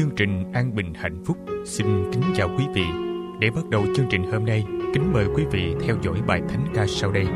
Chương trình an bình hạnh phúc xin kính chào quý vị. Để bắt đầu chương trình hôm nay, kính mời quý vị theo dõi bài thánh ca sau đây.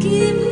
Give me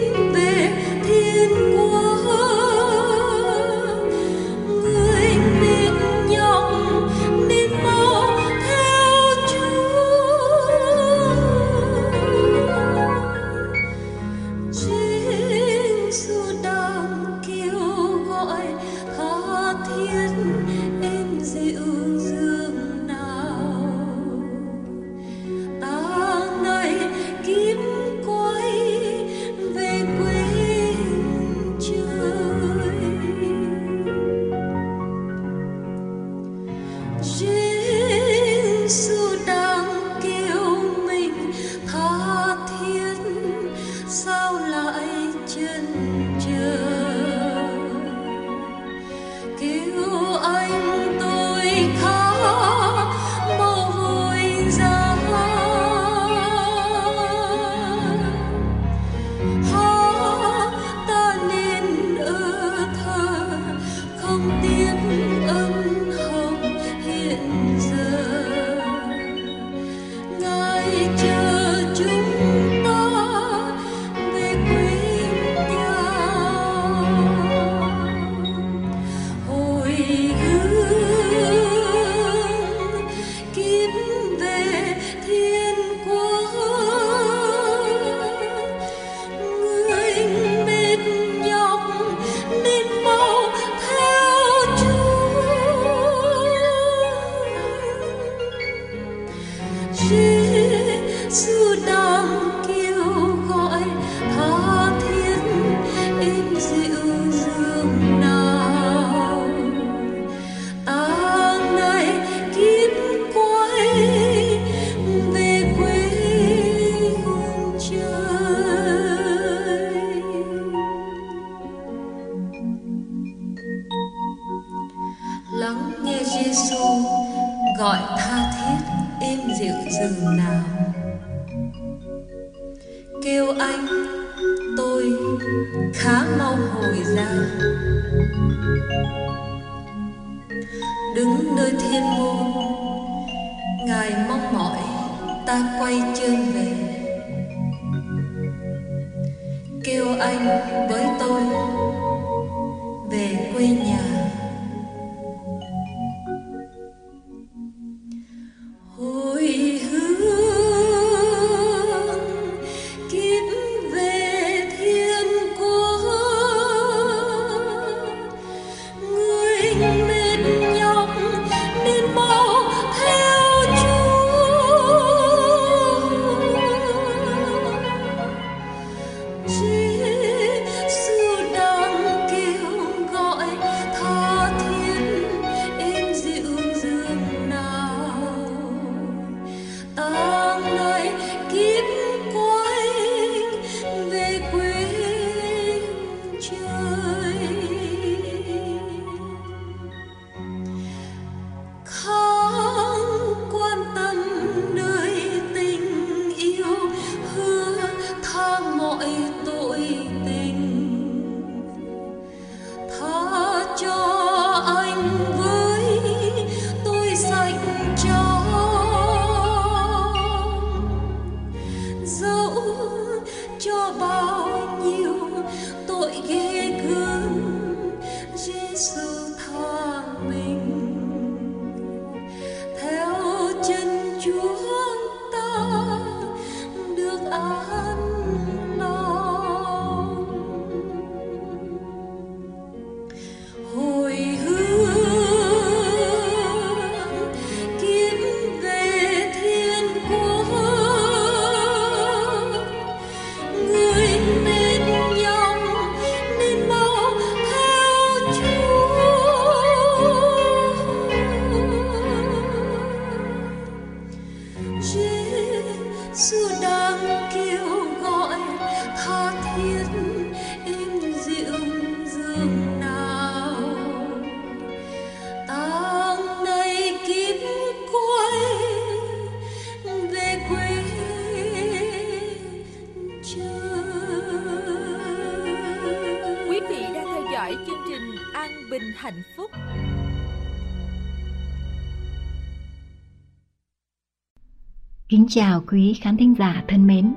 Chào quý khán thính giả thân mến.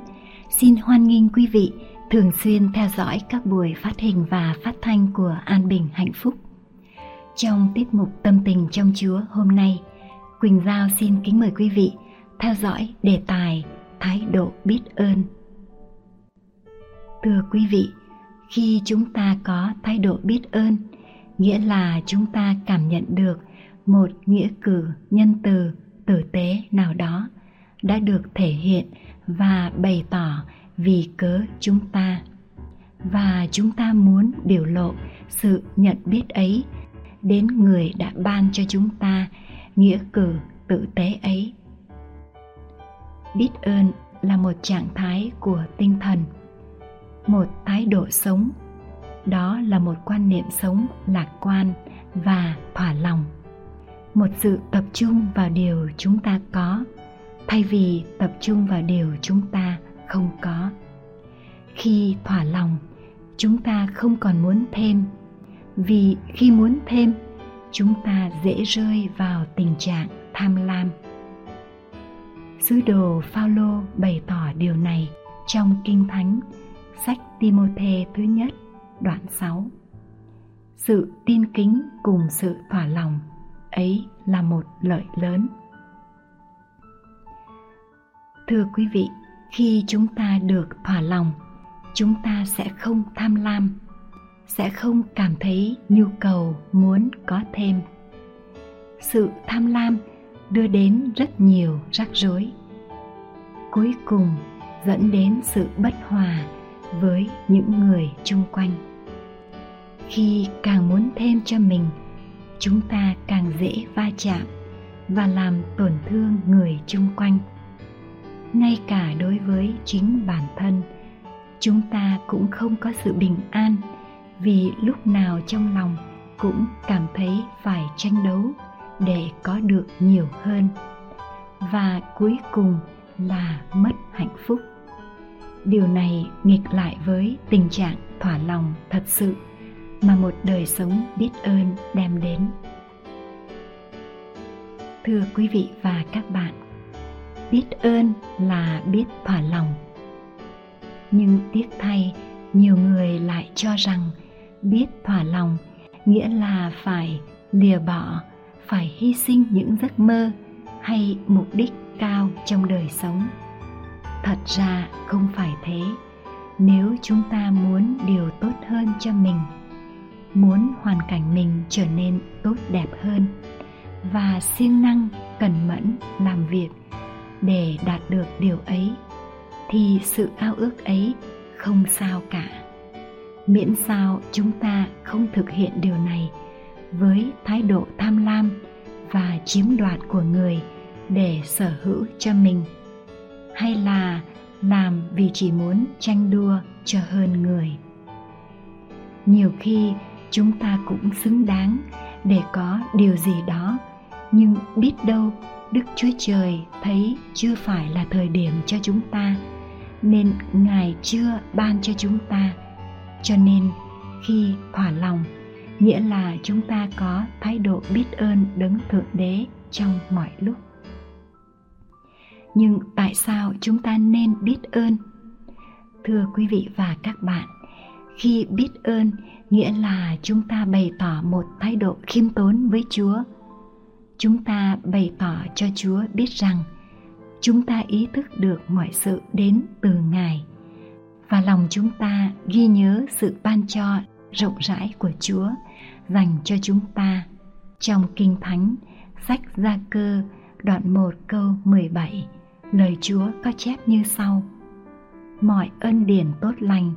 Xin hoan nghênh quý vị thường xuyên theo dõi các buổi phát hình và phát thanh của An Bình Hạnh Phúc. Trong tiết mục Tâm tình trong Chúa hôm nay Quỳnh Giao xin kính mời quý vị theo dõi đề tài Thái độ biết ơn. Thưa quý vị, khi chúng ta có thái độ biết ơn nghĩa là chúng ta cảm nhận được một nghĩa cử nhân từ tử tế nào đó đã được thể hiện và bày tỏ vì cớ chúng ta. Và chúng ta muốn biểu lộ sự nhận biết ấy đến người đã ban cho chúng ta nghĩa cử tử tế ấy. Biết ơn là một trạng thái của tinh thần, một thái độ sống. Đó là một quan niệm sống lạc quan và thỏa lòng, một sự tập trung vào điều chúng ta có thay vì tập trung vào điều chúng ta không có. Khi thỏa lòng, chúng ta không còn muốn thêm. Vì khi muốn thêm, chúng ta dễ rơi vào tình trạng tham lam. Sứ đồ phaolô bày tỏ điều này trong kinh thánh, sách Timôthê thứ nhất, đoạn 6 Sự tin kính cùng sự thỏa lòng ấy là một lợi lớn. Thưa quý vị, khi chúng ta được thỏa lòng, chúng ta sẽ không tham lam, sẽ không cảm thấy nhu cầu muốn có thêm. Sự tham lam đưa đến rất nhiều rắc rối. Cuối cùng dẫn đến sự bất hòa với những người chung quanh khi càng muốn thêm cho mình chúng ta càng dễ va chạm và làm tổn thương người chung quanh ngay cả đối với chính bản thân. Chúng ta cũng không có sự bình an, vì lúc nào trong lòng cũng cảm thấy phải tranh đấu để có được nhiều hơn. Và cuối cùng là mất hạnh phúc. Điều này nghịch lại với tình trạng thỏa lòng thật sự mà một đời sống biết ơn đem đến. Thưa quý vị và các bạn biết ơn là biết thỏa lòng. Nhưng tiếc thay, nhiều người lại cho rằng biết thỏa lòng nghĩa là phải lìa bỏ, phải hy sinh những giấc mơ hay mục đích cao trong đời sống. Thật ra không phải thế. Nếu chúng ta muốn điều tốt hơn cho mình, muốn hoàn cảnh mình trở nên tốt đẹp hơn và siêng năng, cẩn mẫn làm việc để đạt được điều ấy, thì sự ao ước ấy không sao cả. Miễn sao chúng ta không thực hiện điều này với thái độ tham lam và chiếm đoạt của người để sở hữu cho mình, hay là làm vì chỉ muốn tranh đua cho hơn người. Nhiều khi chúng ta cũng xứng đáng để có điều gì đó, nhưng biết đâu đức chúa trời thấy chưa phải là thời điểm cho chúng ta, nên ngài chưa ban cho chúng ta. Cho nên, khi thỏa lòng, nghĩa là chúng ta có thái độ biết ơn đấng thượng đế trong mọi lúc. Nhưng tại sao chúng ta nên biết ơn? Thưa quý vị và các bạn, khi biết ơn nghĩa là chúng ta bày tỏ một thái độ khiêm tốn với chúa chúng ta bày tỏ cho chúa biết rằng chúng ta ý thức được mọi sự đến từ ngài, và lòng chúng ta ghi nhớ sự ban cho, rộng rãi của chúa, dành cho chúng ta. Trong kinh thánh, sách gia cơ, đoạn 1 câu 17 lời chúa có chép như sau mọi ân điển tốt lành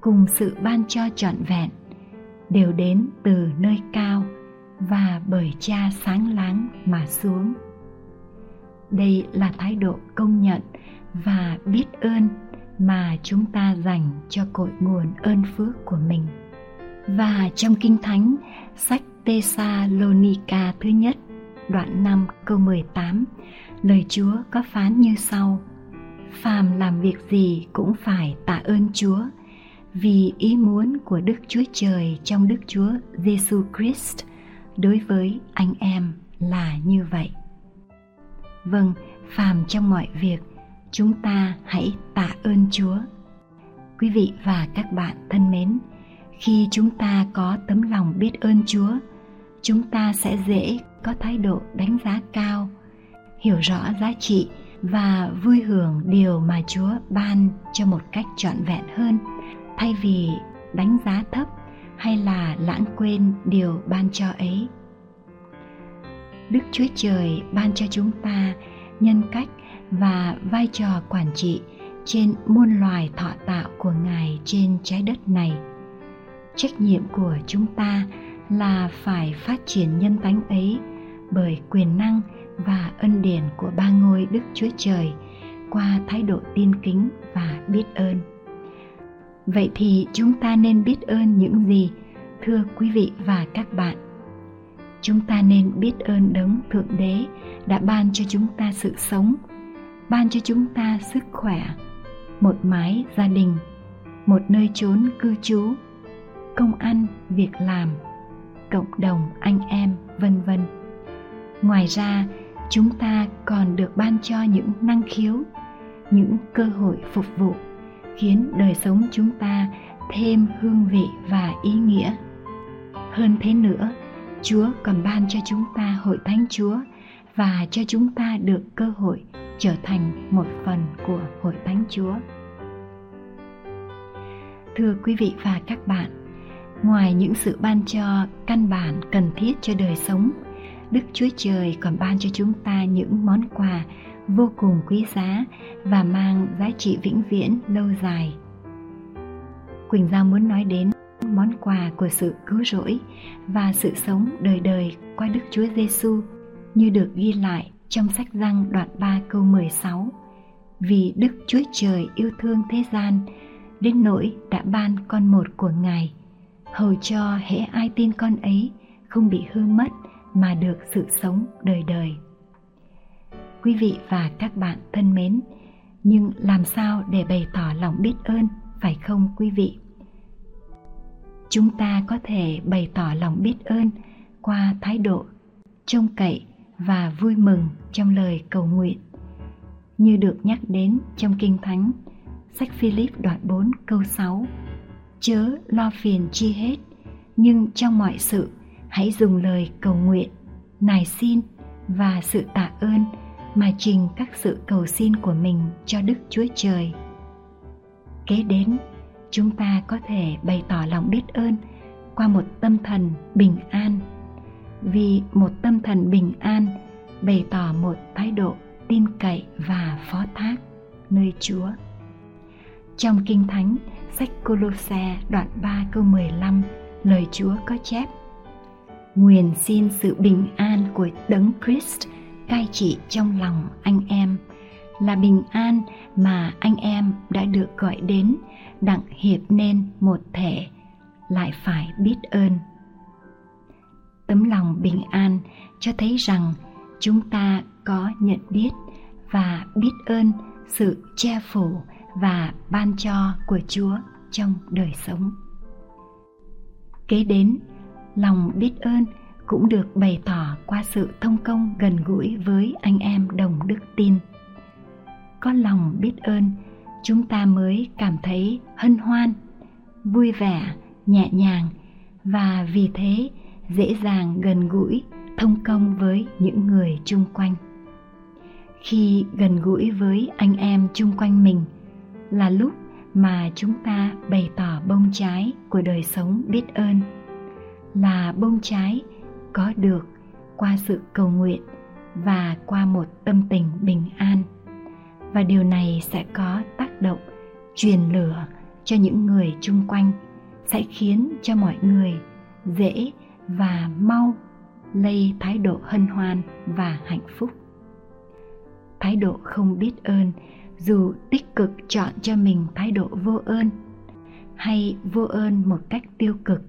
cùng sự ban cho trọn vẹn đều đến từ nơi cao và bởi cha sáng láng mà xuống. Đây là thái độ công nhận và biết ơn mà chúng ta dành cho cội nguồn ơn phước của mình. Và trong kinh thánh, sách Thessalonica thứ nhất, đoạn 5 câu 18 lời Chúa có phán như sau phàm làm việc gì cũng phải tạ ơn Chúa, vì ý muốn của Đức Chúa Trời trong Đức Chúa Giêsu Christ đối với anh em là như vậy. Vâng, phàm trong mọi việc, chúng ta hãy tạ ơn Chúa. Quý vị và các bạn thân mến, khi chúng ta có tấm lòng biết ơn Chúa, chúng ta sẽ dễ có thái độ đánh giá cao, hiểu rõ giá trị và vui hưởng điều mà Chúa ban cho một cách trọn vẹn hơn thay vì đánh giá thấp hay là lãng quên điều ban cho ấy? Đức chúa trời ban cho chúng ta nhân cách và vai trò quản trị trên muôn loài thọ tạo của ngài trên trái đất này. Trách nhiệm của chúng ta là phải phát triển nhân tánh ấy bởi quyền năng và ân điển của ba ngôi đức chúa trời qua thái độ tin kính và biết ơn vậy thì chúng ta nên biết ơn những gì, thưa quý vị và các bạn. Chúng ta nên biết ơn đấng thượng đế đã ban cho chúng ta sự sống, ban cho chúng ta sức khỏe, một mái gia đình, một nơi chốn cư trú, công ăn, việc làm, cộng đồng, anh em, vân vân. Ngoài ra, chúng ta còn được ban cho những năng khiếu, những cơ hội phục vụ khiến đời sống chúng ta thêm hương vị và ý nghĩa. Hơn thế nữa, chúa còn ban cho chúng ta hội thánh chúa và cho chúng ta được cơ hội trở thành một phần của hội thánh chúa. Thưa quý vị và các bạn, ngoài những sự ban cho căn bản cần thiết cho đời sống, đức chúa trời còn ban cho chúng ta những món quà vô cùng quý giá và mang giá trị vĩnh viễn lâu dài. Quỳnh Giao muốn nói đến món quà của sự cứu rỗi và sự sống đời đời qua Đức Chúa Giêsu như được ghi lại trong sách răng đoạn 3 câu 16. Vì Đức Chúa Trời yêu thương thế gian đến nỗi đã ban con một của Ngài, hầu cho hễ ai tin con ấy không bị hư mất mà được sự sống đời đời quý vị và các bạn thân mến. Nhưng làm sao để bày tỏ lòng biết ơn, phải không quý vị? Chúng ta có thể bày tỏ lòng biết ơn qua thái độ trông cậy và vui mừng trong lời cầu nguyện. Như được nhắc đến trong kinh thánh, sách Philip đoạn 4 câu 6 chớ lo phiền chi hết, nhưng trong mọi sự hãy dùng lời cầu nguyện, nài xin và sự tạ ơn mà trình các sự cầu xin của mình cho Đức Chúa Trời. Kế đến, chúng ta có thể bày tỏ lòng biết ơn qua một tâm thần bình an. Vì một tâm thần bình an bày tỏ một thái độ tin cậy và phó thác nơi Chúa. Trong Kinh Thánh, sách Colosse đoạn 3 câu 15, lời Chúa có chép Nguyện xin sự bình an của Đấng Christ cai trị trong lòng anh em, là bình an mà anh em đã được gọi đến, đặng hiệp nên một thể, lại phải biết ơn. Tấm lòng bình an cho thấy rằng chúng ta có nhận biết và biết ơn sự che phủ và ban cho của chúa trong đời sống. Kế đến, lòng biết ơn cũng được bày tỏ qua sự thông công gần gũi với anh em đồng đức tin. Có lòng biết ơn, chúng ta mới cảm thấy hân hoan, vui vẻ, nhẹ nhàng và vì thế dễ dàng gần gũi, thông công với những người chung quanh. Khi gần gũi với anh em chung quanh mình là lúc mà chúng ta bày tỏ bông trái của đời sống biết ơn, là bông trái có được qua sự cầu nguyện và qua một tâm tình bình an. Và điều này sẽ có tác động, truyền lửa cho những người chung quanh, sẽ khiến cho mọi người dễ và mau lây thái độ hân hoan và hạnh phúc. Thái độ không biết ơn, dù tích cực chọn cho mình thái độ vô ơn hay vô ơn một cách tiêu cực,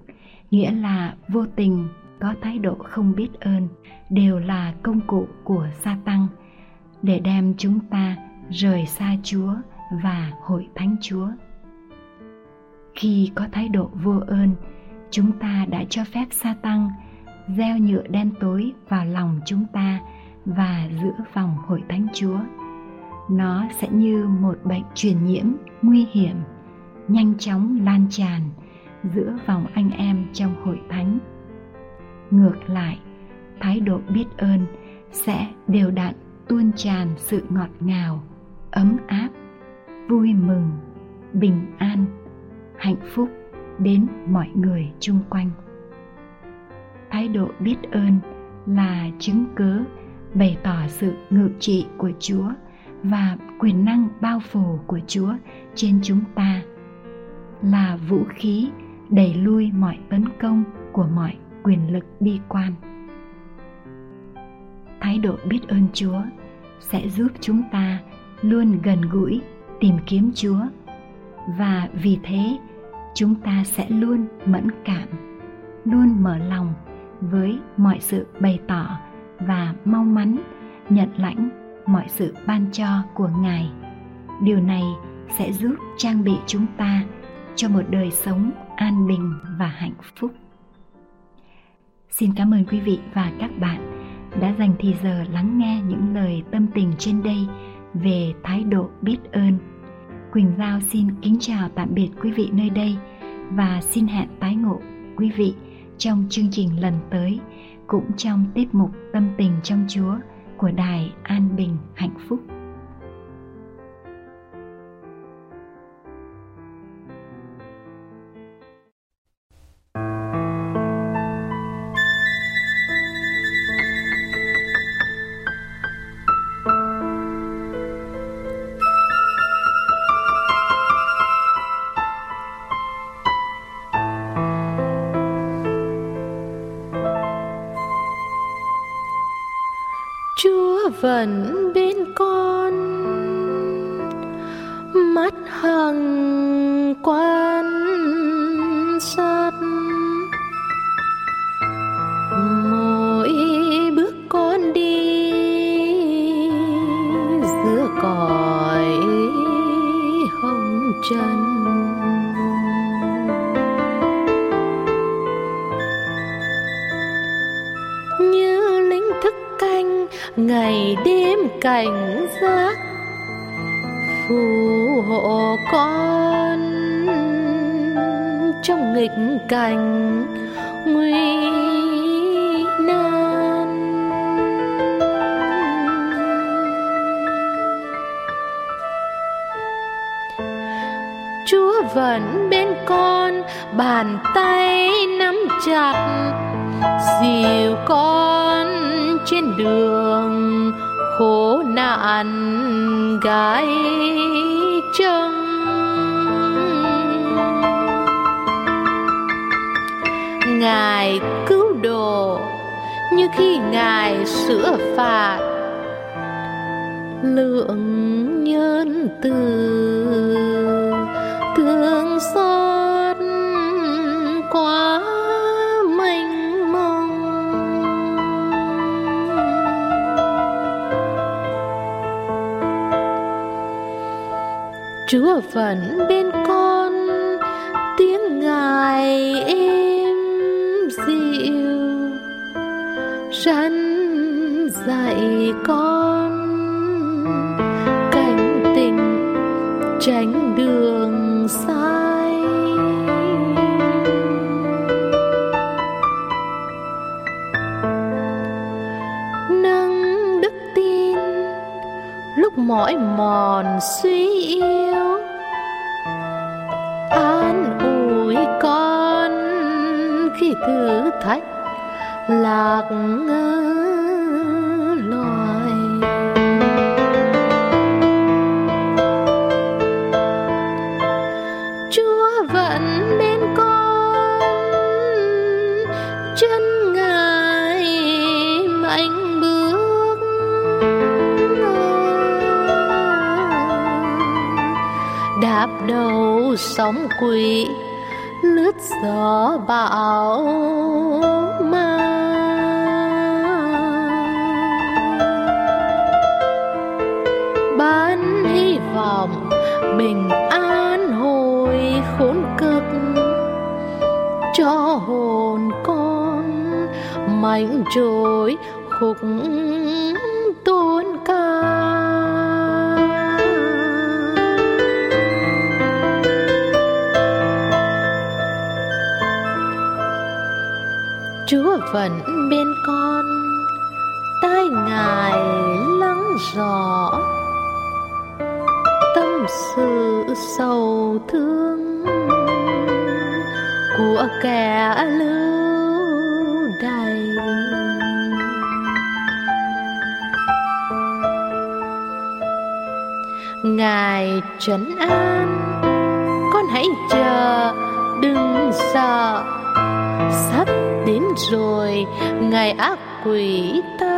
nghĩa là vô tình có thái độ không biết ơn đều là công cụ của sa tăng để đem chúng ta rời xa chúa và hội thánh chúa. Khi có thái độ vô ơn, chúng ta đã cho phép sa tăng gieo nhựa đen tối vào lòng chúng ta và giữa vòng hội thánh chúa. Nó sẽ như một bệnh truyền nhiễm nguy hiểm, nhanh chóng lan tràn giữa vòng anh em trong hội thánh ngược lại, thái độ biết ơn sẽ đều đặn tuôn tràn sự ngọt ngào, ấm áp, vui mừng, bình an, hạnh phúc đến mọi người chung quanh. Thái độ biết ơn là chứng cớ bày tỏ sự ngự trị của chúa và quyền năng bao phủ của chúa trên chúng ta, là vũ khí đẩy lui mọi tấn công của mọi quyền lực bi quan. Thái độ biết ơn chúa sẽ giúp chúng ta luôn gần gũi tìm kiếm chúa và vì thế chúng ta sẽ luôn mẫn cảm, luôn mở lòng với mọi sự bày tỏ và mau mắn nhận lãnh mọi sự ban cho của ngài. Điều này sẽ giúp trang bị chúng ta cho một đời sống an bình và hạnh phúc xin cảm ơn quý vị và các bạn đã dành thì giờ lắng nghe những lời tâm tình trên đây về thái độ biết ơn. Quỳnh giao xin kính chào tạm biệt quý vị nơi đây và xin hẹn tái ngộ quý vị trong chương trình lần tới, cũng trong tiết mục tâm tình trong chúa của đài an bình hạnh phúc. Vẫn bên con. Mắt hằng quan cảnh nguy nan. Chúa vẫn bên con bàn tay nắm chặt khi ngài sửa phạt lượng nhân từ, thương xót quá mênh mông. Chúa vẫn bên con, tiếng ngài răn dạy con cảnh tình tránh đường sai. Nâng đức tin lúc mỏi mòn suy yếu lạc loài. Chúa vẫn bên con, chân ngài mạnh bước đạp đầu sóng quỷ, lướt gió bão. Mảnh trôi, khúc tôn ca. Chúa vẫn bên con, tai ngài lắng rõ tâm sự sầu thương của kẻ lương ngài trấn an. Con hãy chờ, đừng sợ. Sắp đến rồi ngày ác quỷ ta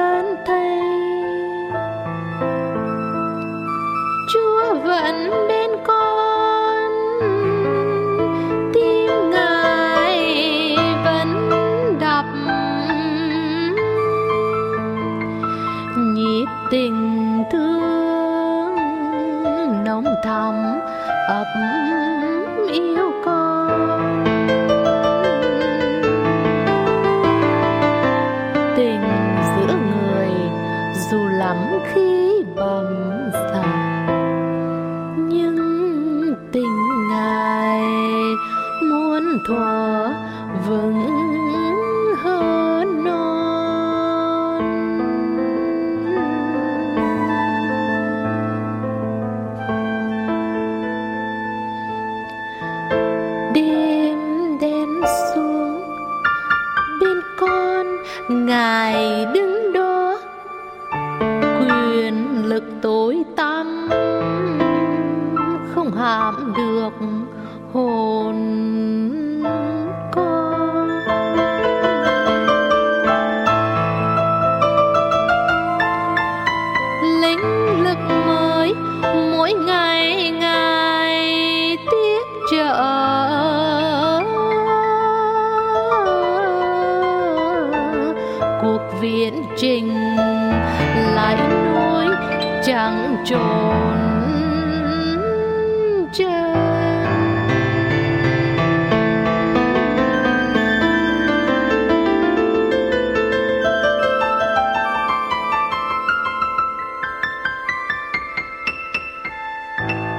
viễn trình lại nối chẳng trồn chân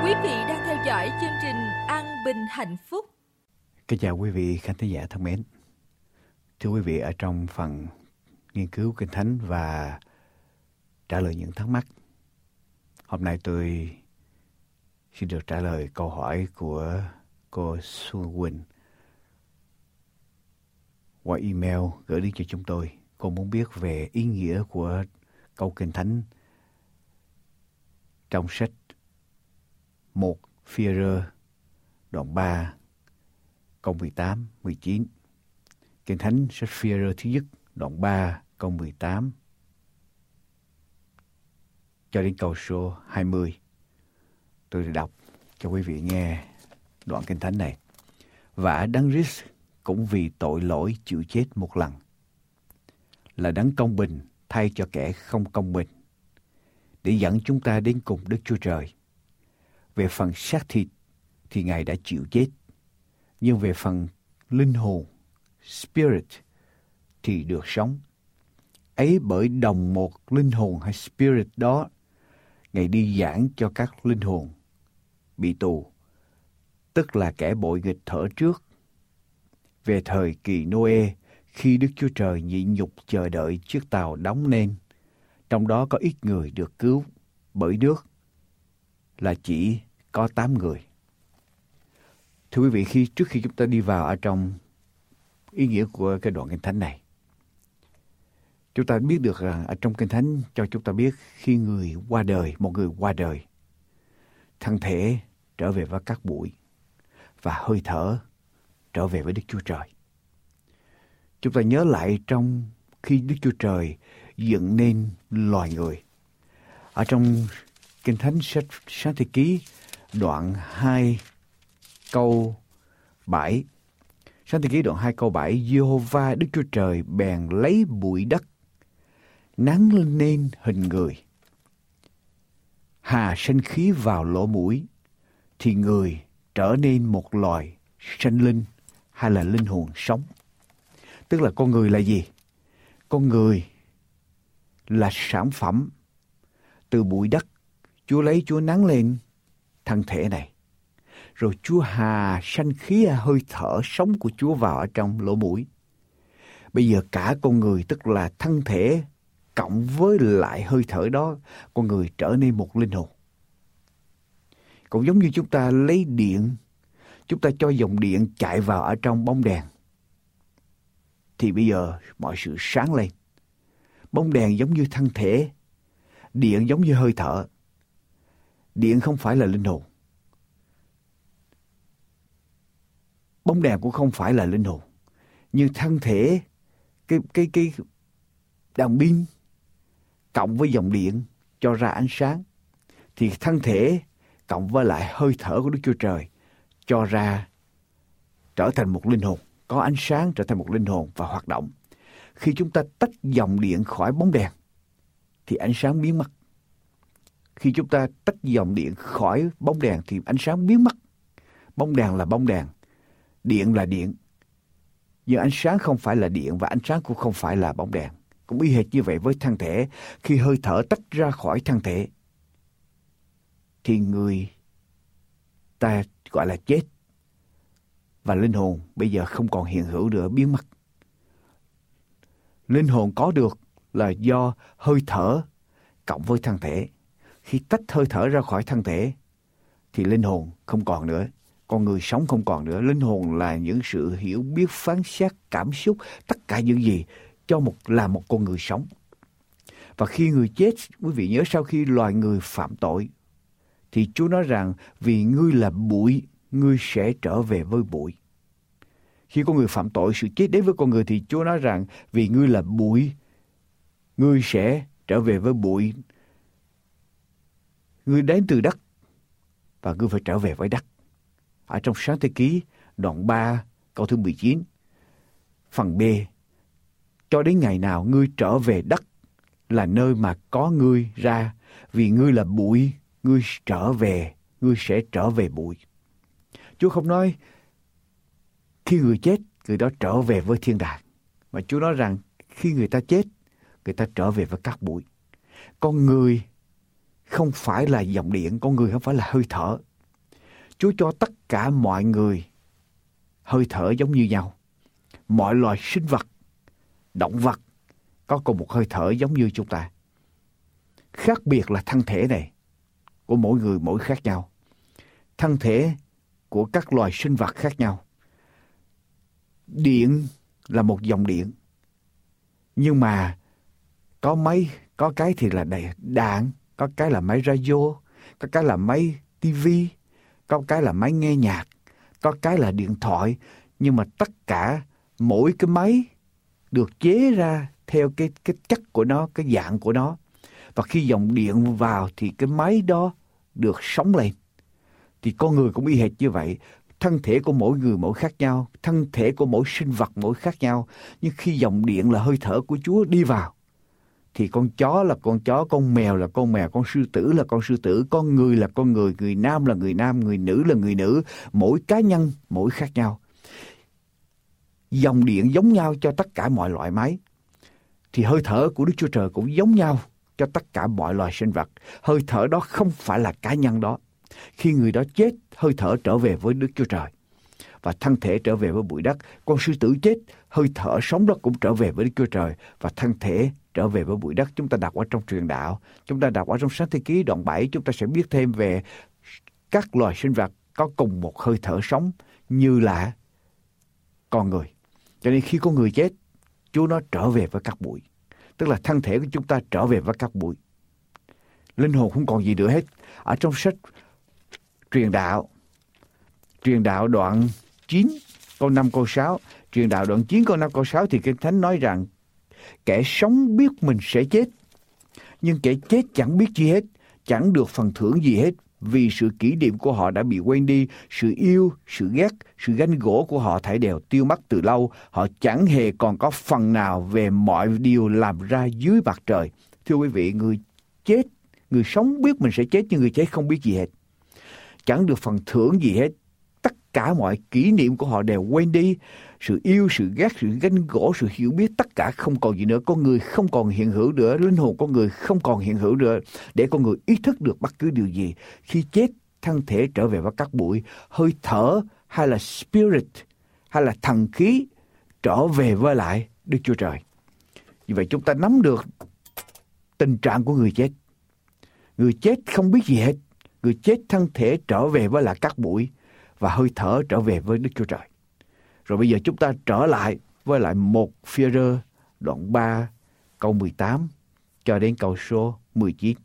Quý vị đang theo dõi chương trình An Bình Hạnh Phúc. Kính chào quý vị khán thính giả thân mến. Thưa quý vị, ở trong phần nghiên cứu Kinh Thánh và trả lời những thắc mắc, hôm nay tôi xin được trả lời câu hỏi của cô Xuân Quỳnh qua email gửi đến cho chúng tôi. Cô muốn biết về ý nghĩa của câu Kinh Thánh trong sách 1 Phi-rơ đoạn 3 câu 18, 19. Kinh Thánh sách Phi-rơ thứ nhất đoạn 3 câu 18 cho đến câu số 20. Tôi đọc cho quý vị nghe đoạn Kinh Thánh này. Và Đấng Christ cũng vì tội lỗi chịu chết một lần là đấng công bình thay cho kẻ không công bình để dẫn chúng ta đến cùng Đức Chúa Trời. Về phần xác thịt thì Ngài đã chịu chết, nhưng về phần linh hồn, spirit thì được sống. Ấy bởi đồng một linh hồn hay spirit đó, Ngài đi giảng cho các linh hồn bị tù, tức là kẻ bội nghịch thở trước. Về thời kỳ Noe, khi Đức Chúa Trời nhịn nhục chờ đợi chiếc tàu đóng nên, trong đó có ít người được cứu bởi nước là chỉ có 8 người. Thưa quý vị, khi trước khi chúng ta đi vào ở trong ý nghĩa của cái đoạn kinh thánh này, chúng ta biết được rằng ở trong kinh thánh cho chúng ta biết khi người qua đời, một người qua đời, thân thể trở về với các bụi và hơi thở trở về với Đức Chúa Trời. Chúng ta nhớ lại trong khi Đức Chúa Trời dựng nên loài người. Ở trong Kinh Thánh sách Sáng Thế Ký đoạn 2 câu 7. Sáng thế ký đoạn 2 câu 7, Jehovah Đức Chúa Trời bèn lấy bụi đất, nắng nên hình người. Hà sinh khí vào lỗ mũi, thì người trở nên một loài sinh linh hay là linh hồn sống. Tức là con người là gì? Con người là sản phẩm từ bụi đất. Chúa lấy Chúa nắng lên thân thể này. Rồi Chúa hà sanh khí hơi thở sống của Chúa vào ở trong lỗ mũi. Bây giờ cả con người tức là thân thể cộng với lại hơi thở đó, con người trở nên một linh hồn. Cũng giống như chúng ta lấy điện, chúng ta cho dòng điện chạy vào ở trong bóng đèn. Thì bây giờ mọi sự sáng lên. Bóng đèn giống như thân thể, điện giống như hơi thở. Điện không phải là linh hồn. Bóng đèn cũng không phải là linh hồn. Nhưng thân thể, cái, cái, cái đàn pin cộng với dòng điện cho ra ánh sáng. Thì thân thể cộng với lại hơi thở của Đức Chúa Trời cho ra trở thành một linh hồn, có ánh sáng trở thành một linh hồn và hoạt động. Khi chúng ta tách dòng điện khỏi bóng đèn thì ánh sáng biến mất. Khi chúng ta tách dòng điện khỏi bóng đèn thì ánh sáng biến mất. Bóng đèn là bóng đèn, điện là điện. Nhưng ánh sáng không phải là điện và ánh sáng cũng không phải là bóng đèn. Cũng y hệt như vậy với thân thể. Khi hơi thở tách ra khỏi thân thể thì người ta gọi là chết. Và linh hồn bây giờ không còn hiện hữu nữa, biến mất. Linh hồn có được là do hơi thở cộng với thân thể. Khi tách hơi thở ra khỏi thân thể thì linh hồn không còn nữa. Con người sống không còn nữa. Linh hồn là những sự hiểu biết, phán xét, cảm xúc, tất cả những gì cho một là một con người sống. Và khi người chết, quý vị nhớ sau khi loài người phạm tội thì Chúa nói rằng vì ngươi là bụi, ngươi sẽ trở về với bụi. Khi con người phạm tội, sự chết đến với con người thì Chúa nói rằng vì ngươi là bụi, ngươi sẽ trở về với bụi. Ngươi đến từ đất và ngươi phải trở về với đất. Ở trong sáng thế ký đoạn 3 câu thứ 19 phần B cho đến ngày nào ngươi trở về đất là nơi mà có ngươi ra vì ngươi là bụi ngươi trở về, ngươi sẽ trở về bụi. Chúa không nói khi người chết, người đó trở về với thiên đàng. Mà Chúa nói rằng khi người ta chết, người ta trở về với các bụi. Con người không phải là dòng điện, con người không phải là hơi thở. Chúa cho tất cả mọi người hơi thở giống như nhau. Mọi loài sinh vật, động vật có cùng một hơi thở giống như chúng ta. Khác biệt là thân thể này của mỗi người mỗi khác nhau. Thân thể của các loài sinh vật khác nhau. Điện là một dòng điện. Nhưng mà có máy có cái thì là đầy đạn, có cái là máy radio, có cái là máy tivi, có cái là máy nghe nhạc, có cái là điện thoại. Nhưng mà tất cả mỗi cái máy được chế ra theo cái cái chất của nó, cái dạng của nó và khi dòng điện vào thì cái máy đó được sống lên. Thì con người cũng y hệt như vậy. Thân thể của mỗi người mỗi khác nhau, thân thể của mỗi sinh vật mỗi khác nhau. Nhưng khi dòng điện là hơi thở của Chúa đi vào, thì con chó là con chó, con mèo là con mèo, con sư tử là con sư tử, con người là con người, người nam là người nam, người nữ là người nữ, mỗi cá nhân mỗi khác nhau. Dòng điện giống nhau cho tất cả mọi loại máy. Thì hơi thở của Đức Chúa Trời cũng giống nhau cho tất cả mọi loài sinh vật. Hơi thở đó không phải là cá nhân đó. Khi người đó chết, hơi thở trở về với Đức Chúa Trời. Và thân thể trở về với bụi đất. Con sư tử chết, hơi thở sống đó cũng trở về với Đức Chúa Trời. Và thân thể trở về với bụi đất. Chúng ta đọc ở trong truyền đạo. Chúng ta đọc ở trong sách thế ký đoạn 7. Chúng ta sẽ biết thêm về các loài sinh vật có cùng một hơi thở sống như là con người. Cho nên khi có người chết, Chúa nó trở về với các bụi tức là thân thể của chúng ta trở về với các bụi. Linh hồn không còn gì nữa hết. Ở trong sách truyền đạo, truyền đạo đoạn 9 câu 5 câu 6, truyền đạo đoạn 9 câu 5 câu 6 thì Kinh Thánh nói rằng kẻ sống biết mình sẽ chết, nhưng kẻ chết chẳng biết gì hết, chẳng được phần thưởng gì hết vì sự kỷ niệm của họ đã bị quên đi, sự yêu, sự ghét, sự ganh gỗ của họ thảy đều tiêu mất từ lâu. Họ chẳng hề còn có phần nào về mọi điều làm ra dưới mặt trời. Thưa quý vị, người chết, người sống biết mình sẽ chết nhưng người chết không biết gì hết. Chẳng được phần thưởng gì hết. Tất cả mọi kỷ niệm của họ đều quên đi sự yêu, sự ghét, sự ganh gỗ, sự hiểu biết, tất cả không còn gì nữa. Con người không còn hiện hữu nữa, linh hồn con người không còn hiện hữu nữa để con người ý thức được bất cứ điều gì. Khi chết, thân thể trở về với các bụi, hơi thở hay là spirit hay là thần khí trở về với lại Đức Chúa Trời. Như vậy chúng ta nắm được tình trạng của người chết. Người chết không biết gì hết. Người chết thân thể trở về với lại các bụi và hơi thở trở về với Đức Chúa Trời. Rồi bây giờ chúng ta trở lại với lại một phía rơ đoạn 3 câu 18 cho đến câu số 19.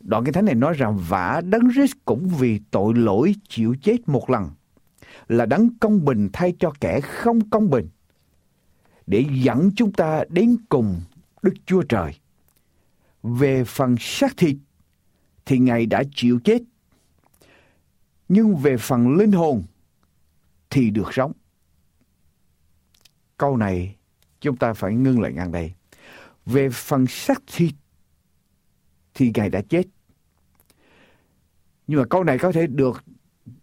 Đoạn cái thánh này nói rằng vả đấng Christ cũng vì tội lỗi chịu chết một lần, là đấng công bình thay cho kẻ không công bình, để dẫn chúng ta đến cùng Đức Chúa Trời. Về phần xác thịt thì Ngài đã chịu chết. Nhưng về phần linh hồn thì được sống. Câu này chúng ta phải ngưng lại ngang đây. Về phần xác thịt thì Ngài đã chết. Nhưng mà câu này có thể được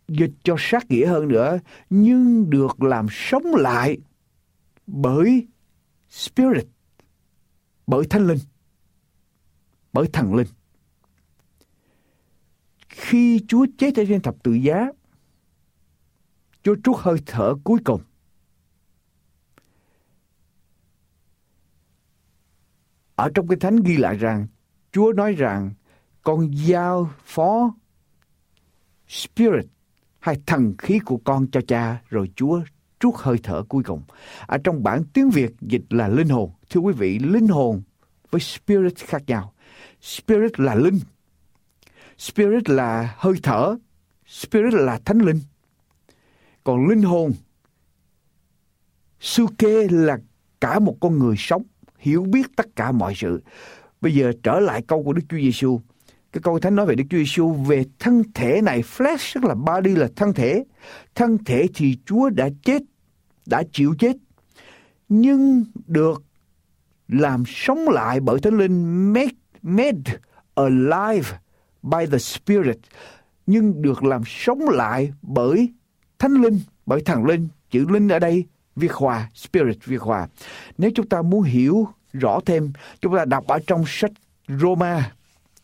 dịch cho sát nghĩa hơn nữa, nhưng được làm sống lại bởi Spirit, bởi Thánh Linh, bởi Thần Linh. Khi Chúa chết ở trên thập tự giá, Chúa trút hơi thở cuối cùng. Ở trong cái thánh ghi lại rằng Chúa nói rằng con giao phó spirit hay thần khí của con cho cha rồi Chúa trút hơi thở cuối cùng. Ở trong bản tiếng Việt dịch là linh hồn. Thưa quý vị, linh hồn với spirit khác nhau. Spirit là linh. Spirit là hơi thở. Spirit là thánh linh. Còn linh hồn, Suke là cả một con người sống, hiểu biết tất cả mọi sự. Bây giờ trở lại câu của Đức Chúa Giêsu. Cái câu Thánh nói về Đức Chúa Giêsu về thân thể này, flesh tức là body là thân thể. Thân thể thì Chúa đã chết, đã chịu chết. Nhưng được làm sống lại bởi Thánh Linh made, made alive by the Spirit. Nhưng được làm sống lại bởi thánh linh, bởi thần linh, chữ linh ở đây viết hòa, spirit viết hòa. Nếu chúng ta muốn hiểu rõ thêm, chúng ta đọc ở trong sách Roma,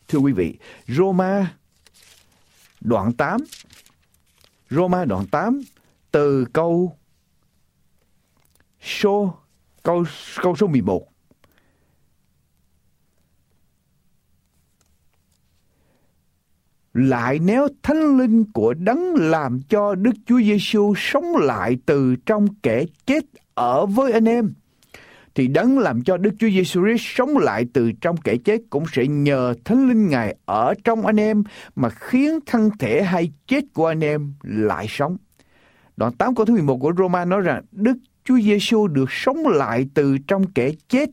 thưa quý vị. Roma đoạn 8 Roma đoạn 8 từ câu số, câu câu số 11 lại nếu thánh linh của đấng làm cho Đức Chúa Giêsu sống lại từ trong kẻ chết ở với anh em thì đấng làm cho Đức Chúa Giêsu Christ sống lại từ trong kẻ chết cũng sẽ nhờ thánh linh ngài ở trong anh em mà khiến thân thể hay chết của anh em lại sống. Đoạn 8 câu thứ 11 của Roma nói rằng Đức Chúa Giêsu được sống lại từ trong kẻ chết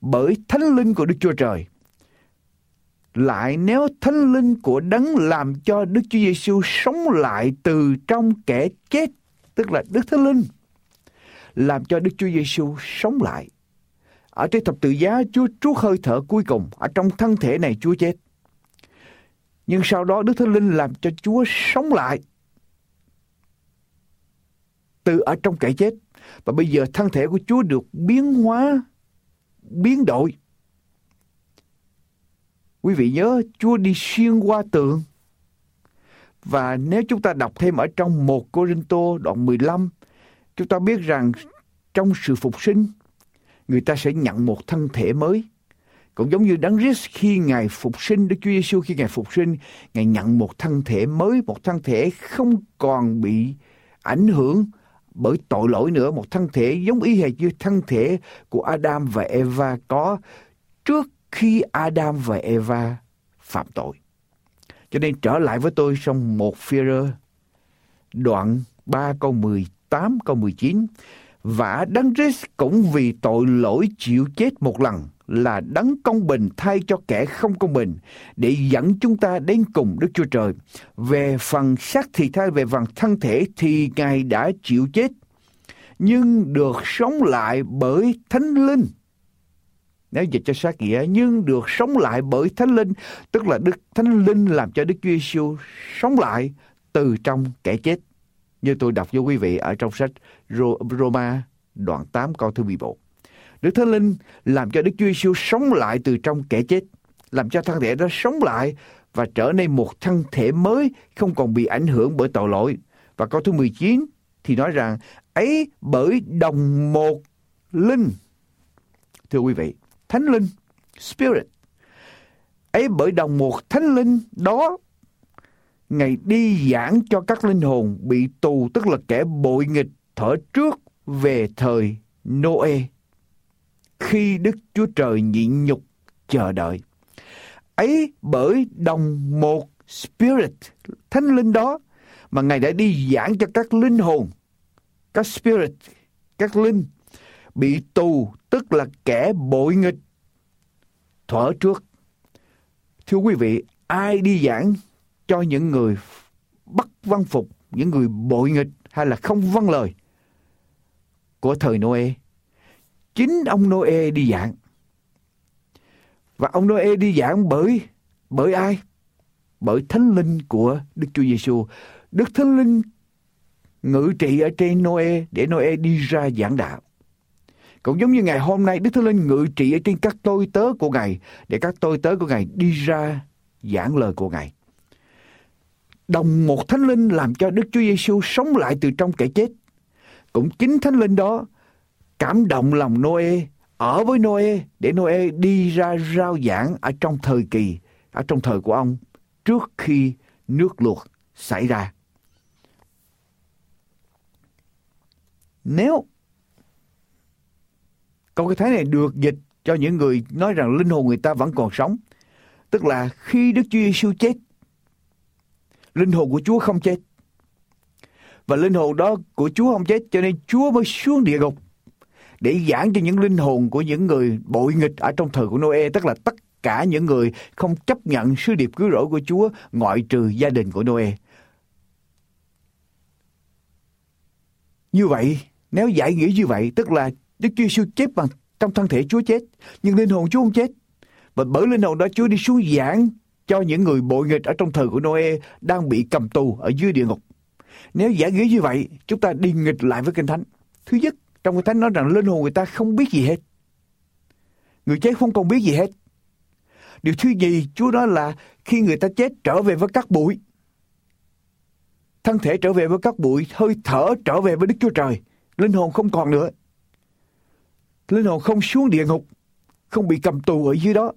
bởi thánh linh của Đức Chúa Trời lại nếu thánh linh của đấng làm cho Đức Chúa Giêsu sống lại từ trong kẻ chết, tức là Đức Thánh Linh, làm cho Đức Chúa Giêsu sống lại. Ở trên thập tự giá, Chúa trút hơi thở cuối cùng, ở trong thân thể này Chúa chết. Nhưng sau đó Đức Thánh Linh làm cho Chúa sống lại từ ở trong kẻ chết. Và bây giờ thân thể của Chúa được biến hóa, biến đổi Quý vị nhớ Chúa đi xuyên qua tượng. Và nếu chúng ta đọc thêm ở trong một Cô-rin-tô đoạn 15, chúng ta biết rằng trong sự phục sinh, người ta sẽ nhận một thân thể mới. Cũng giống như Đấng Christ khi Ngài phục sinh, Đức Chúa Giêsu khi Ngài phục sinh, Ngài nhận một thân thể mới, một thân thể không còn bị ảnh hưởng bởi tội lỗi nữa, một thân thể giống y hệt như thân thể của Adam và Eva có trước khi Adam và Eva phạm tội. Cho nên trở lại với tôi trong một phi rơ đoạn 3 câu 18 câu 19 và Đấng Christ cũng vì tội lỗi chịu chết một lần là đấng công bình thay cho kẻ không công bình để dẫn chúng ta đến cùng Đức Chúa Trời. Về phần xác thịt thay về phần thân thể thì Ngài đã chịu chết, nhưng được sống lại bởi Thánh Linh. Nếu dịch cho sát nghĩa, nhưng được sống lại bởi Thánh Linh, tức là Đức Thánh Linh làm cho Đức Chúa Giêsu sống lại từ trong kẻ chết. Như tôi đọc cho quý vị ở trong sách Roma đoạn 8 câu thứ 11. Đức Thánh Linh làm cho Đức Chúa Giêsu sống lại từ trong kẻ chết, làm cho thân thể đó sống lại và trở nên một thân thể mới không còn bị ảnh hưởng bởi tội lỗi. Và câu thứ 19 thì nói rằng ấy bởi đồng một linh. Thưa quý vị, thánh linh, spirit. Ấy bởi đồng một thánh linh đó Ngài đi giảng cho các linh hồn bị tù tức là kẻ bội nghịch thở trước về thời Noe khi Đức Chúa Trời nhịn nhục chờ đợi. Ấy bởi đồng một Spirit, Thánh Linh đó mà Ngài đã đi giảng cho các linh hồn, các Spirit, các linh bị tù tức là kẻ bội nghịch thuở trước. Thưa quý vị, ai đi giảng cho những người bất văn phục, những người bội nghịch hay là không vâng lời của thời Noe? chính ông Noe đi giảng. Và ông Noe đi giảng bởi bởi ai? Bởi thánh linh của Đức Chúa Giêsu. Đức Thánh Linh ngự trị ở trên Noe để Noe đi ra giảng đạo. Cũng giống như ngày hôm nay Đức Thánh Linh ngự trị ở trên các tôi tớ của Ngài để các tôi tớ của Ngài đi ra giảng lời của Ngài. Đồng một Thánh Linh làm cho Đức Chúa Giêsu sống lại từ trong kẻ chết. Cũng chính Thánh Linh đó cảm động lòng Noe, ở với Noe để Noe đi ra rao giảng ở trong thời kỳ, ở trong thời của ông trước khi nước luộc xảy ra. Nếu câu cái thái này được dịch cho những người nói rằng linh hồn người ta vẫn còn sống, tức là khi Đức Chúa Giêsu chết, linh hồn của Chúa không chết. Và linh hồn đó của Chúa không chết cho nên Chúa mới xuống địa ngục để giảng cho những linh hồn của những người bội nghịch ở trong thời của Noe, tức là tất cả những người không chấp nhận sứ điệp cứu rỗi của Chúa ngoại trừ gia đình của Noe. Như vậy, nếu giải nghĩa như vậy, tức là Đức Chúa Giêsu chết bằng trong thân thể Chúa chết, nhưng linh hồn Chúa không chết. Và bởi linh hồn đó Chúa đi xuống giảng cho những người bội nghịch ở trong thời của Noe đang bị cầm tù ở dưới địa ngục. Nếu giả nghĩa như vậy, chúng ta đi nghịch lại với Kinh Thánh. Thứ nhất, trong kinh thánh nói rằng linh hồn người ta không biết gì hết. Người chết không còn biết gì hết. Điều thứ gì Chúa nói là khi người ta chết trở về với các bụi. Thân thể trở về với các bụi, hơi thở trở về với Đức Chúa Trời. Linh hồn không còn nữa. Linh hồn không xuống địa ngục, không bị cầm tù ở dưới đó.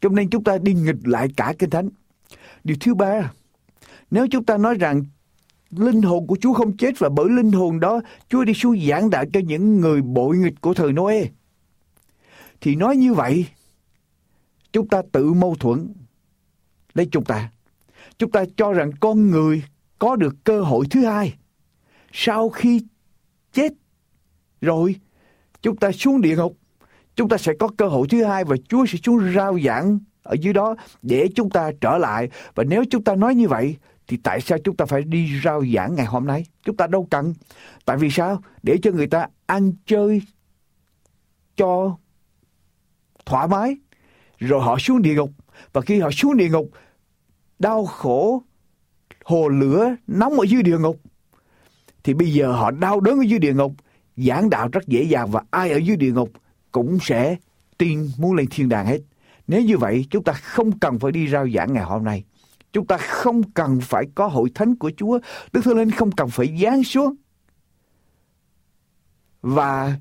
Cho nên chúng ta đi nghịch lại cả Kinh Thánh. Điều thứ ba, nếu chúng ta nói rằng linh hồn của Chúa không chết và bởi linh hồn đó Chúa đi xuống giảng đạo cho những người bội nghịch của thời Noe. Thì nói như vậy, chúng ta tự mâu thuẫn lấy chúng ta. Chúng ta cho rằng con người có được cơ hội thứ hai. Sau khi chết rồi, chúng ta xuống địa ngục, chúng ta sẽ có cơ hội thứ hai và Chúa sẽ xuống rao giảng ở dưới đó để chúng ta trở lại. Và nếu chúng ta nói như vậy thì tại sao chúng ta phải đi rao giảng ngày hôm nay? Chúng ta đâu cần. Tại vì sao? Để cho người ta ăn chơi cho thoải mái. Rồi họ xuống địa ngục. Và khi họ xuống địa ngục, đau khổ, hồ lửa nóng ở dưới địa ngục. Thì bây giờ họ đau đớn ở dưới địa ngục. Giảng đạo rất dễ dàng và ai ở dưới địa ngục cũng sẽ tin muốn lên thiên đàng hết. Nếu như vậy, chúng ta không cần phải đi rao giảng ngày hôm nay. Chúng ta không cần phải có hội thánh của Chúa. Đức Thánh Linh không cần phải giáng xuống. Và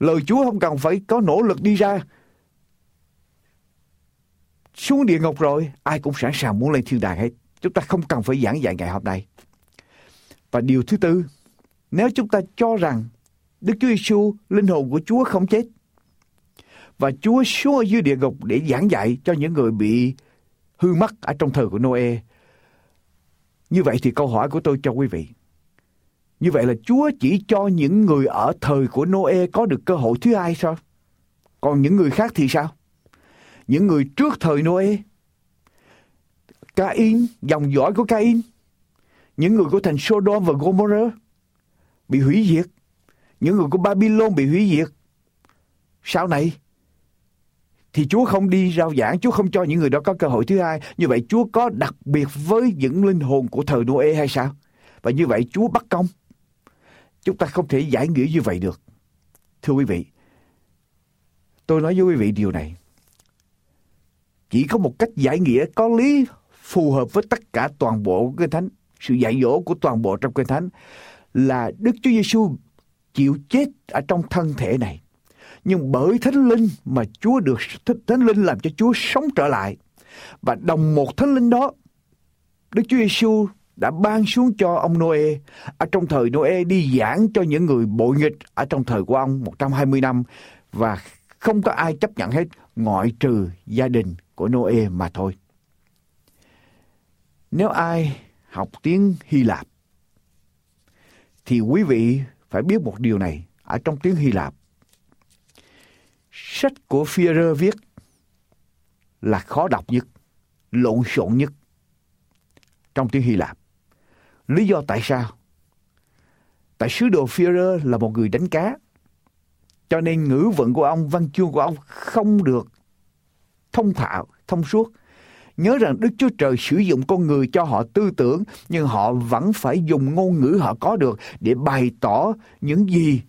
lời Chúa không cần phải có nỗ lực đi ra. Xuống địa ngục rồi, ai cũng sẵn sàng muốn lên thiên đàng hết. Chúng ta không cần phải giảng dạy ngày hôm nay. Và điều thứ tư, nếu chúng ta cho rằng Đức Chúa Giêsu linh hồn của Chúa không chết và Chúa xuống ở dưới địa ngục để giảng dạy cho những người bị hư mất ở trong thời của Noe. Như vậy thì câu hỏi của tôi cho quý vị. Như vậy là Chúa chỉ cho những người ở thời của Noe có được cơ hội thứ hai sao? Còn những người khác thì sao? những người trước thời Noe. Cain, dòng dõi của Cain, những người của thành Sodom và Gomorrah bị hủy diệt, những người của Babylon bị hủy diệt. Sau này thì Chúa không đi rao giảng, Chúa không cho những người đó có cơ hội thứ hai. Như vậy Chúa có đặc biệt với những linh hồn của thời Noe hay sao? Và như vậy Chúa bắt công. Chúng ta không thể giải nghĩa như vậy được. Thưa quý vị, tôi nói với quý vị điều này. Chỉ có một cách giải nghĩa có lý phù hợp với tất cả toàn bộ Kinh Thánh, sự dạy dỗ của toàn bộ trong Kinh Thánh là Đức Chúa Giêsu chịu chết ở trong thân thể này. Nhưng bởi Thánh Linh mà Chúa được Thánh Linh làm cho Chúa sống trở lại. Và đồng một Thánh Linh đó, Đức Chúa Giêsu đã ban xuống cho ông Noe ở trong thời Noe đi giảng cho những người bội nghịch ở trong thời của ông 120 năm và không có ai chấp nhận hết ngoại trừ gia đình của Noe mà thôi. Nếu ai học tiếng Hy Lạp thì quý vị phải biết một điều này ở trong tiếng Hy Lạp. Sách của Führer viết là khó đọc nhất, lộn xộn nhất trong tiếng Hy Lạp. Lý do tại sao? Tại sứ đồ Führer là một người đánh cá, cho nên ngữ vận của ông, văn chương của ông không được thông thạo, thông suốt. Nhớ rằng Đức Chúa Trời sử dụng con người cho họ tư tưởng, nhưng họ vẫn phải dùng ngôn ngữ họ có được để bày tỏ những gì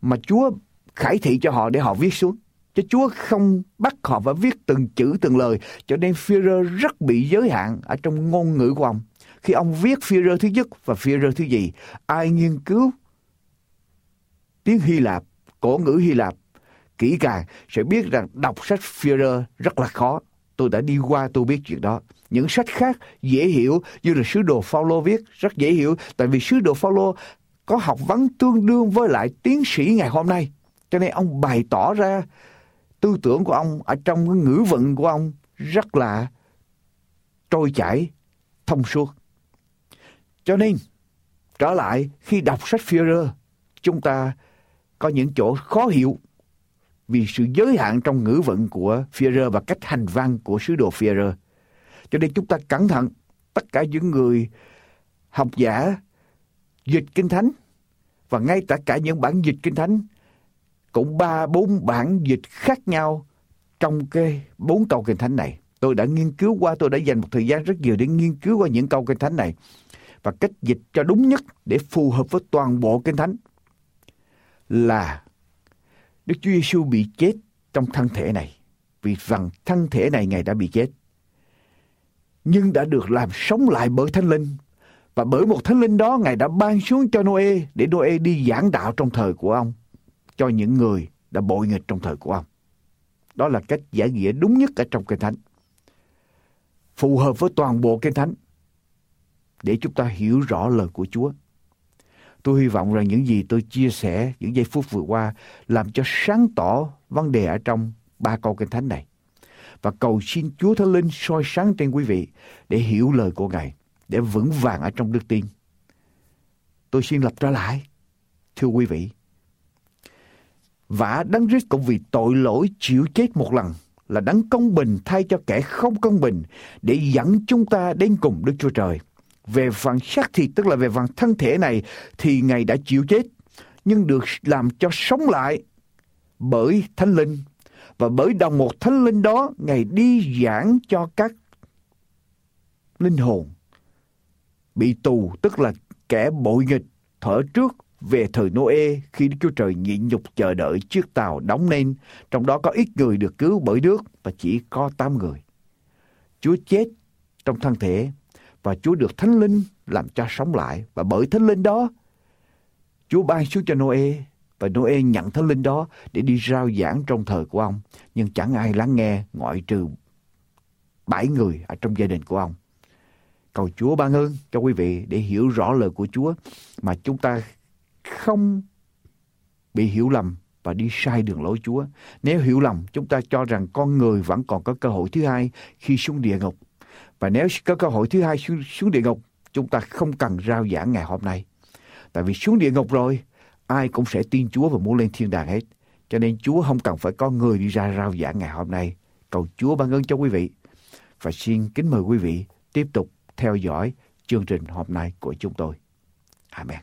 mà Chúa khải thị cho họ để họ viết xuống. Chứ Chúa không bắt họ phải viết từng chữ từng lời, cho nên Führer rất bị giới hạn ở trong ngôn ngữ của ông. Khi ông viết Führer thứ nhất và Führer thứ gì, ai nghiên cứu tiếng Hy Lạp, cổ ngữ Hy Lạp kỹ càng sẽ biết rằng đọc sách Führer rất là khó. Tôi đã đi qua tôi biết chuyện đó. Những sách khác dễ hiểu như là sứ đồ Phaolô viết rất dễ hiểu tại vì sứ đồ Phaolô có học vấn tương đương với lại tiến sĩ ngày hôm nay. Cho nên ông bày tỏ ra tư tưởng của ông ở trong cái ngữ vận của ông rất là trôi chảy, thông suốt. Cho nên, trở lại khi đọc sách Führer, chúng ta có những chỗ khó hiểu vì sự giới hạn trong ngữ vận của Führer và cách hành văn của sứ đồ Führer. Cho nên chúng ta cẩn thận, tất cả những người học giả dịch kinh thánh và ngay tất cả những bản dịch kinh thánh cũng ba bốn bản dịch khác nhau trong cái bốn câu kinh thánh này. Tôi đã nghiên cứu qua, tôi đã dành một thời gian rất nhiều để nghiên cứu qua những câu kinh thánh này và cách dịch cho đúng nhất để phù hợp với toàn bộ kinh thánh là Đức Chúa Giêsu bị chết trong thân thể này, vì rằng thân thể này ngài đã bị chết. Nhưng đã được làm sống lại bởi thánh linh, và bởi một thánh linh đó ngài đã ban xuống cho Noe để Noe đi giảng đạo trong thời của ông, cho những người đã bội nghịch trong thời của ông. Đó là cách giải nghĩa đúng nhất ở trong kinh thánh. Phù hợp với toàn bộ kinh thánh để chúng ta hiểu rõ lời của Chúa. Tôi hy vọng rằng những gì tôi chia sẻ những giây phút vừa qua làm cho sáng tỏ vấn đề ở trong ba câu kinh thánh này. Và cầu xin Chúa Thánh Linh soi sáng trên quý vị để hiểu lời của Ngài, để vững vàng ở trong đức tin. Tôi xin lập trở lại, thưa quý vị. Vả đấng Christ cũng vì tội lỗi chịu chết một lần là đấng công bình thay cho kẻ không công bình để dẫn chúng ta đến cùng Đức Chúa Trời về phần xác thịt tức là về phần thân thể này thì ngài đã chịu chết nhưng được làm cho sống lại bởi thánh linh. Và bởi đồng một thánh linh đó ngài đi giảng cho các linh hồn bị tù tức là kẻ bội nghịch thở trước về thời Noe khi Đức Chúa Trời nhịn nhục chờ đợi chiếc tàu đóng nên, trong đó có ít người được cứu bởi nước và chỉ có tám người. Chúa chết trong thân thể và Chúa được Thánh Linh làm cho sống lại và bởi Thánh Linh đó Chúa ban xuống cho Noe và Noe nhận Thánh Linh đó để đi rao giảng trong thời của ông nhưng chẳng ai lắng nghe ngoại trừ bảy người ở trong gia đình của ông. Cầu Chúa ban ơn cho quý vị để hiểu rõ lời của Chúa mà chúng ta không bị hiểu lầm và đi sai đường lối Chúa. Nếu hiểu lầm, chúng ta cho rằng con người vẫn còn có cơ hội thứ hai khi xuống địa ngục và nếu có cơ hội thứ hai xuống, xuống địa ngục, chúng ta không cần rao giảng ngày hôm nay. Tại vì xuống địa ngục rồi, ai cũng sẽ tin Chúa và muốn lên thiên đàng hết. Cho nên Chúa không cần phải có người đi ra rao giảng ngày hôm nay. cầu Chúa ban ơn cho quý vị. Và xin kính mời quý vị tiếp tục theo dõi chương trình hôm nay của chúng tôi. Amen.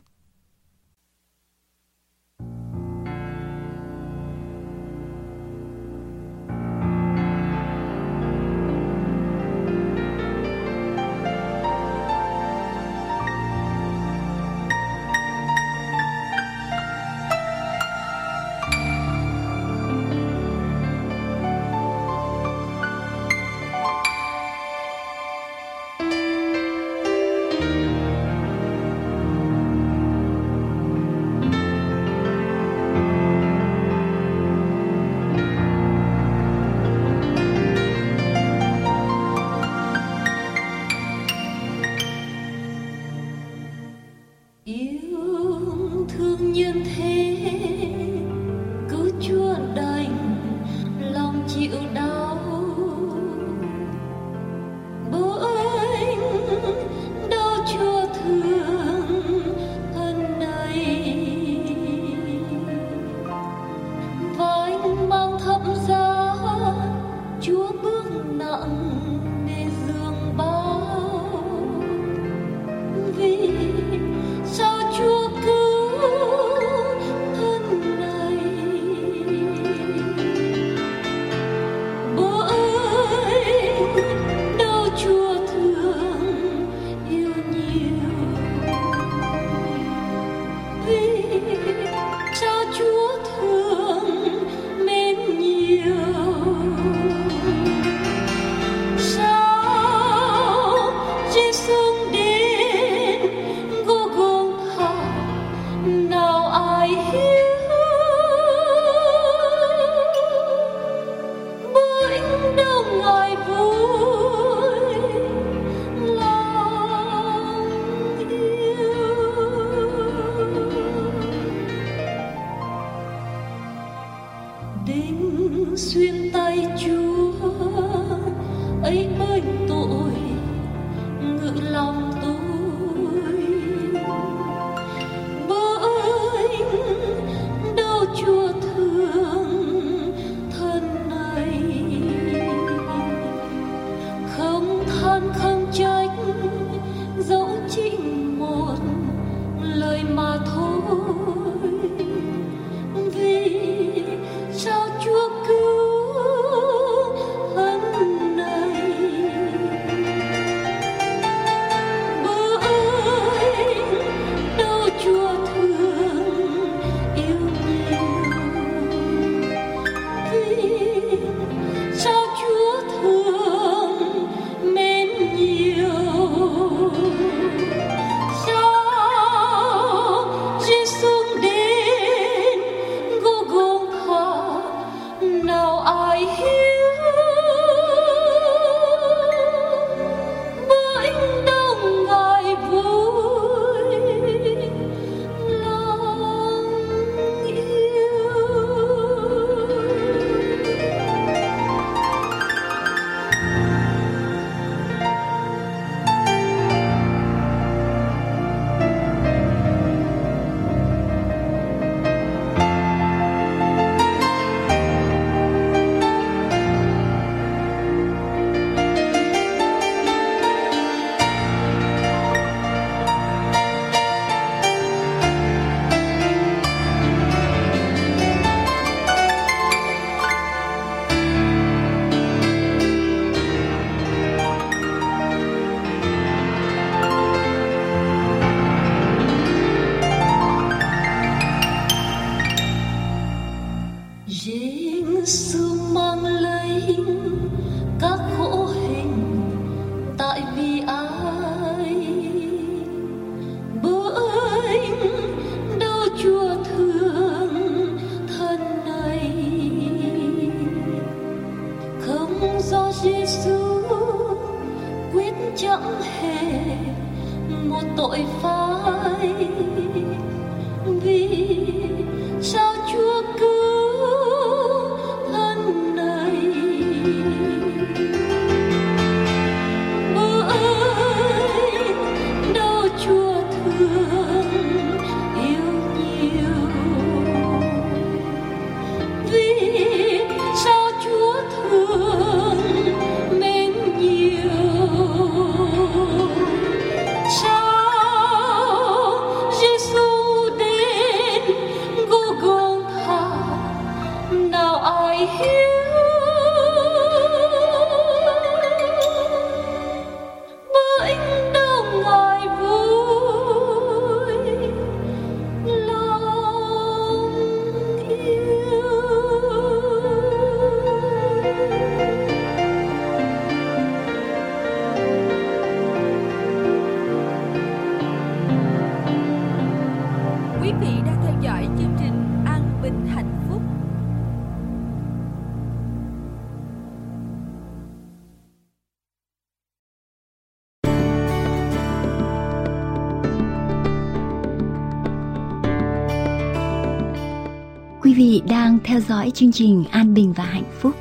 Dõi chương trình An Bình và Hạnh Phúc.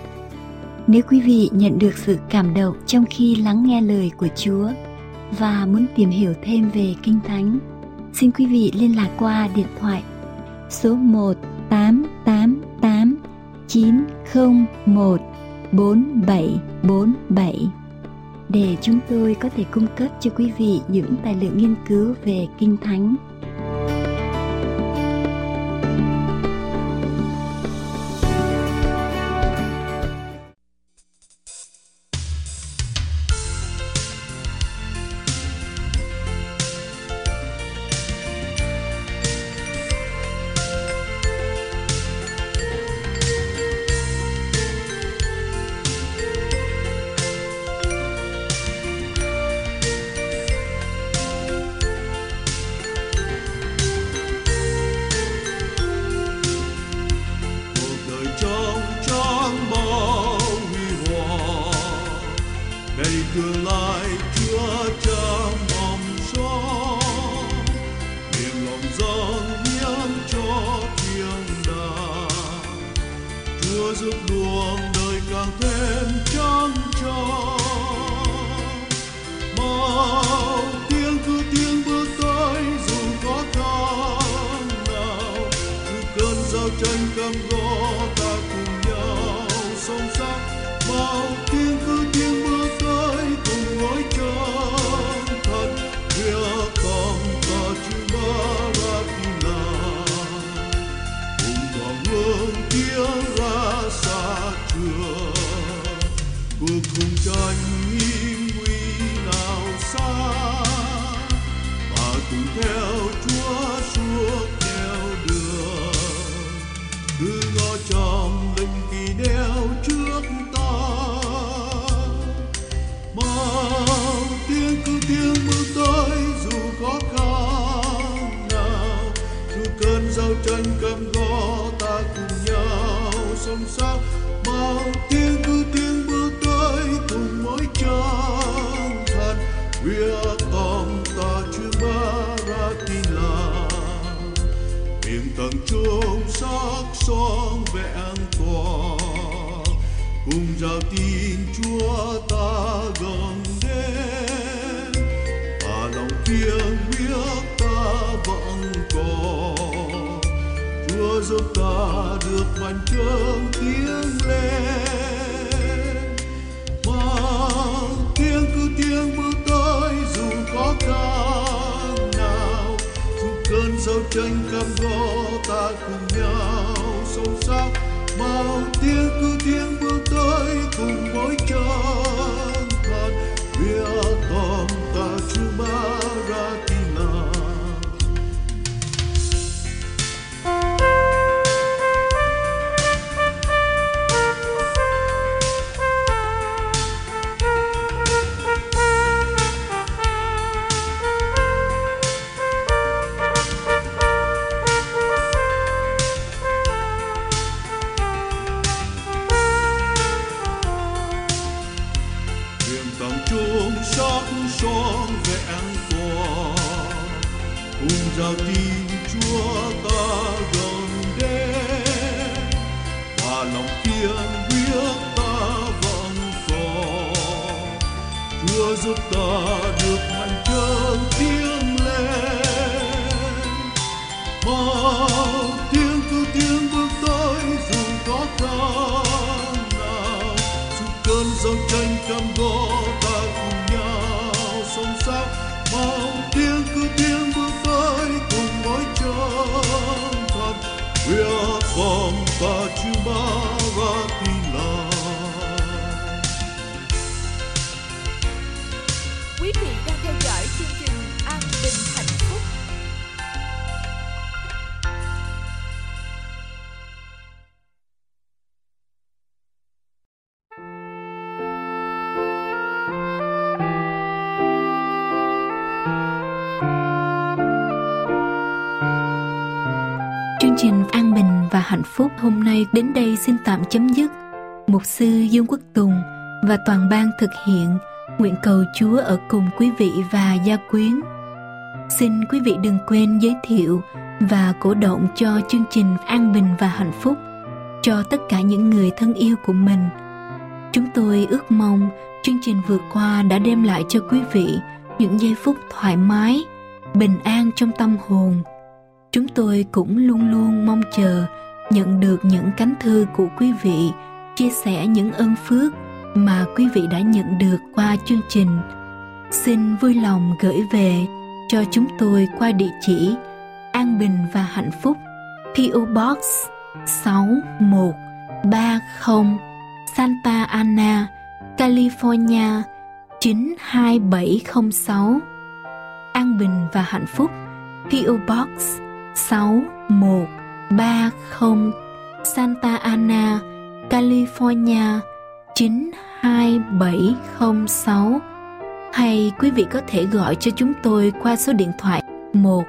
Nếu quý vị nhận được sự cảm động trong khi lắng nghe lời của Chúa và muốn tìm hiểu thêm về Kinh Thánh, xin quý vị liên lạc qua điện thoại số 1 888 901 4747 để chúng tôi có thể cung cấp cho quý vị những tài liệu nghiên cứu về Kinh Thánh tương lai Chúa cha mong cho, niềm lòng dâng hiến cho thiên đàng. Chúa giúp luồng đời càng thêm trắng tròn mau, tiếng cứ tiếng bước tới, dù có tháng nào, cứ cơn giao tranh cầm gói cùng trần hiên nguy nào xa, và cùng theo chúa suốt theo đường. Cứ ngó trong linh kỳ đeo trước ta. Mau tiếng cứ tiếng mưa tới, dù khó khăn nào, dù cơn giao tranh cầm gó ta cùng nhau sống sót. Mau trông sắc son vẹn tỏa cùng giao tin chúa ta gần đến. Và lòng tiếng biết ta vẫn còn. Chúa giúp ta được bàn chân tiếng lên. Mang tiếng cứ tiếng bước tới, dù có cao nào, dù cơn giao tranh cam go cùng nhau sông sáo bao tiếng cứ tiếng bước tới cùng mỗi trời Chương trình an bình và hạnh phúc hôm nay đến đây xin tạm chấm dứt. Mục sư Dương Quốc Tùng và toàn ban thực hiện nguyện cầu Chúa ở cùng quý vị và gia quyến. Xin quý vị đừng quên giới thiệu và cổ động cho chương trình an bình và hạnh phúc cho tất cả những người thân yêu của mình. Chúng tôi ước mong chương trình vừa qua đã đem lại cho quý vị những giây phút thoải mái, bình an trong tâm hồn. Chúng tôi cũng luôn luôn mong chờ nhận được những cánh thư của quý vị chia sẻ những ơn phước mà quý vị đã nhận được qua chương trình. Xin vui lòng gửi về cho chúng tôi qua địa chỉ an bình và hạnh phúc PO Box 6130 Santa Ana, California 92706 An Bình và Hạnh Phúc PO Box 6130 Santa Ana, California 92706 hay quý vị có thể gọi cho chúng tôi qua số điện thoại 1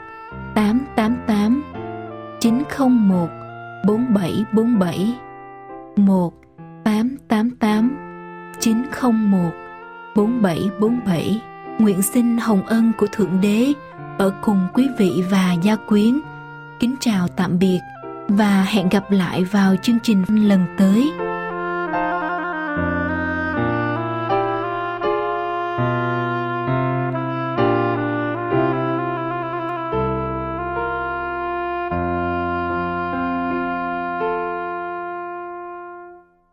888 901 4747 1 888 901 4747 Nguyện xin hồng ân của Thượng Đế ở cùng quý vị và gia quyến. Kính chào tạm biệt và hẹn gặp lại vào chương trình lần tới.